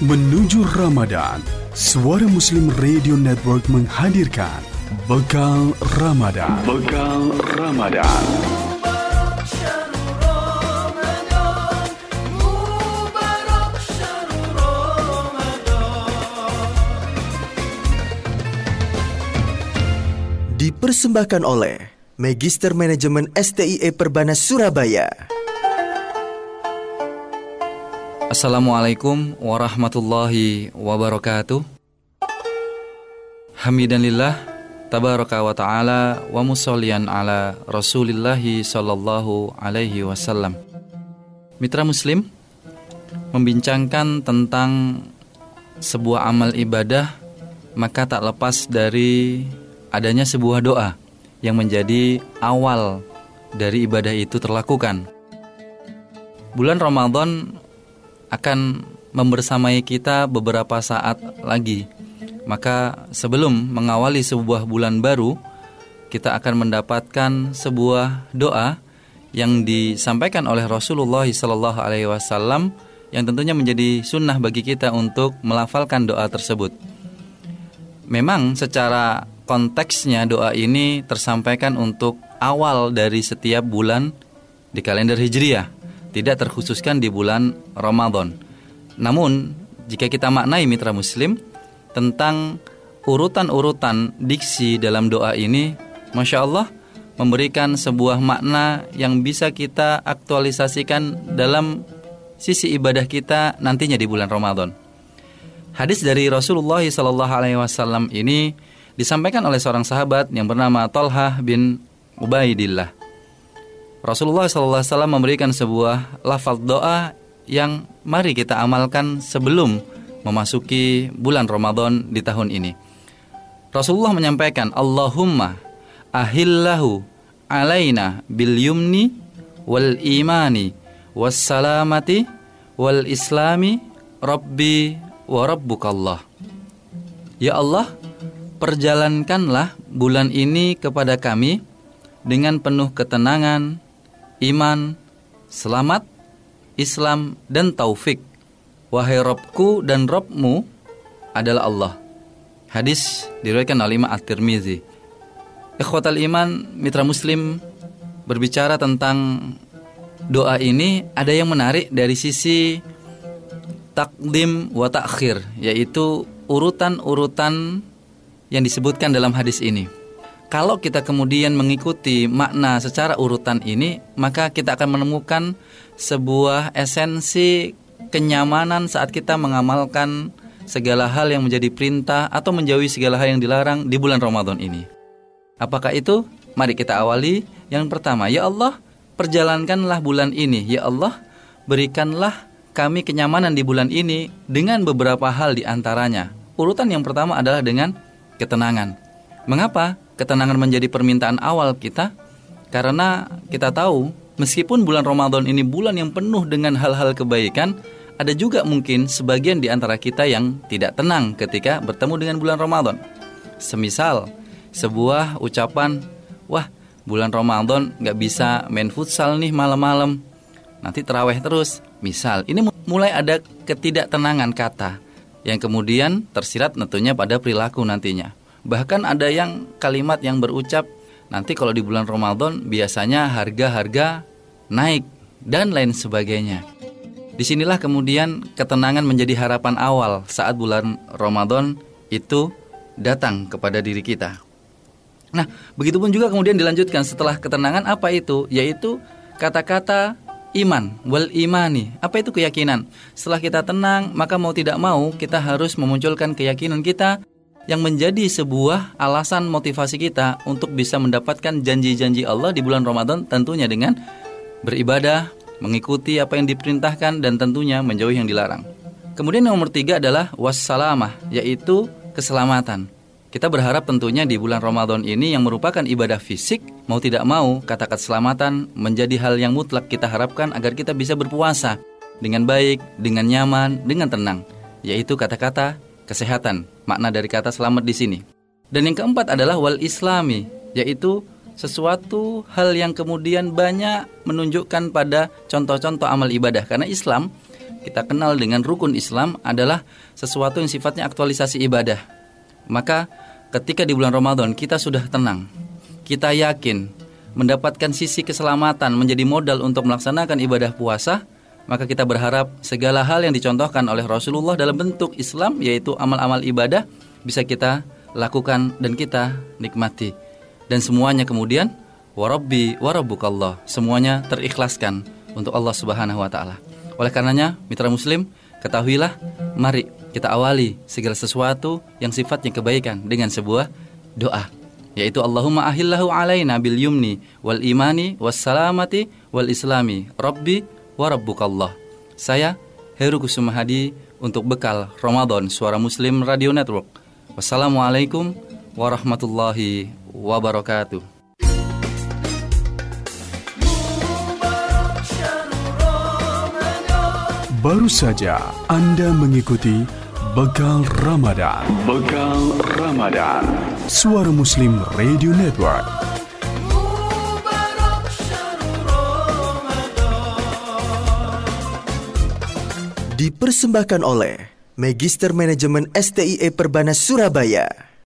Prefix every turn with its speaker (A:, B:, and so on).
A: Menuju Ramadan, Suara Muslim Radio Network menghadirkan Bekal Ramadan. Bekal Ramadan.
B: Dipersembahkan oleh Magister Manajemen STIE Perbanas Surabaya.
C: Assalamualaikum warahmatullahi wabarakatuh. Hamidanillah Tabaraka wa ta'ala Wa musallian ala Rasulillahi sallallahu alaihi wasallam. Mitra Muslim Membincangkan tentang Sebuah amal ibadah Maka tak lepas dari Adanya sebuah doa Yang menjadi awal Dari ibadah itu terlakukan. Bulan Ramadan akan membersamai kita beberapa saat lagi. Maka sebelum mengawali sebuah bulan baru, kita akan mendapatkan sebuah doa yang disampaikan oleh Rasulullah SAW yang tentunya menjadi sunnah bagi kita untuk melafalkan doa tersebut. Memang secara konteksnya doa ini tersampaikan untuk awal dari setiap bulan di kalender Hijriah tidak terkhususkan di bulan Ramadan. Namun, jika kita maknai mitra muslim tentang urutan-urutan diksi dalam doa ini, Masya Allah memberikan sebuah makna yang bisa kita aktualisasikan dalam sisi ibadah kita nantinya di bulan Ramadan. Hadis dari Rasulullah SAW ini disampaikan oleh seorang sahabat yang bernama Talha bin Ubaidillah. Rasulullah SAW memberikan sebuah lafaz doa yang mari kita amalkan sebelum memasuki bulan Ramadan di tahun ini. Rasulullah menyampaikan, Allahumma ahillahu alaina bil yumni wal imani was salamati wal islami rabbi wa rabbukallah. Ya Allah, perjalankanlah bulan ini kepada kami dengan penuh ketenangan, iman, selamat, Islam, dan taufik. Wahai Robku dan Robmu adalah Allah. Hadis diriwayatkan oleh Imam At-Tirmizi. Ikhwatal iman, mitra muslim berbicara tentang doa ini ada yang menarik dari sisi takdim wa takhir yaitu urutan-urutan yang disebutkan dalam hadis ini. Kalau kita kemudian mengikuti makna secara urutan ini, maka kita akan menemukan sebuah esensi kenyamanan saat kita mengamalkan segala hal yang menjadi perintah atau menjauhi segala hal yang dilarang di bulan Ramadan ini. Apakah itu? Mari kita awali. Yang pertama, ya Allah, perjalankanlah bulan ini. Ya Allah, berikanlah kami kenyamanan di bulan ini dengan beberapa hal di antaranya. Urutan yang pertama adalah dengan ketenangan. Mengapa? Ketenangan menjadi permintaan awal kita karena kita tahu meskipun bulan Ramadan ini bulan yang penuh dengan hal-hal kebaikan ada juga mungkin sebagian di antara kita yang tidak tenang ketika bertemu dengan bulan Ramadan. Semisal sebuah ucapan wah bulan Ramadan nggak bisa main futsal nih malam-malam nanti teraweh terus. Misal ini mulai ada ketidaktenangan kata yang kemudian tersirat tentunya pada perilaku nantinya Bahkan ada yang kalimat yang berucap nanti kalau di bulan Ramadan biasanya harga-harga naik dan lain sebagainya. Di sinilah kemudian ketenangan menjadi harapan awal saat bulan Ramadan itu datang kepada diri kita. Nah, begitupun juga kemudian dilanjutkan setelah ketenangan apa itu? Yaitu kata-kata iman, wal imani. Apa itu keyakinan? Setelah kita tenang, maka mau tidak mau kita harus memunculkan keyakinan kita yang menjadi sebuah alasan motivasi kita untuk bisa mendapatkan janji-janji Allah di bulan Ramadan tentunya dengan beribadah, mengikuti apa yang diperintahkan dan tentunya menjauhi yang dilarang. Kemudian yang nomor tiga adalah wassalamah, yaitu keselamatan. Kita berharap tentunya di bulan Ramadan ini yang merupakan ibadah fisik, mau tidak mau kata keselamatan menjadi hal yang mutlak kita harapkan agar kita bisa berpuasa dengan baik, dengan nyaman, dengan tenang, yaitu kata-kata kesehatan. Makna dari kata selamat di sini. Dan yang keempat adalah wal islami, yaitu sesuatu hal yang kemudian banyak menunjukkan pada contoh-contoh amal ibadah karena Islam kita kenal dengan rukun Islam adalah sesuatu yang sifatnya aktualisasi ibadah. Maka ketika di bulan Ramadan kita sudah tenang, kita yakin mendapatkan sisi keselamatan menjadi modal untuk melaksanakan ibadah puasa, maka kita berharap segala hal yang dicontohkan oleh Rasulullah dalam bentuk Islam yaitu amal-amal ibadah bisa kita lakukan dan kita nikmati. Dan semuanya kemudian warabbi warabbukallah, semuanya terikhlaskan untuk Allah Subhanahu wa taala. Oleh karenanya, mitra muslim, ketahuilah mari kita awali segala sesuatu yang sifatnya kebaikan dengan sebuah doa yaitu Allahumma ahillahu alaina bil yumni wal imani was salamati wal islami rabbi wa rabbukallah. Saya Heru Kusumahadi untuk bekal Ramadan Suara Muslim Radio Network. Wassalamualaikum warahmatullahi wabarakatuh.
A: Baru saja Anda mengikuti Bekal Ramadan. Bekal Ramadan. Suara Muslim Radio Network.
B: Dipersembahkan oleh Magister Manajemen STIE Perbanas Surabaya.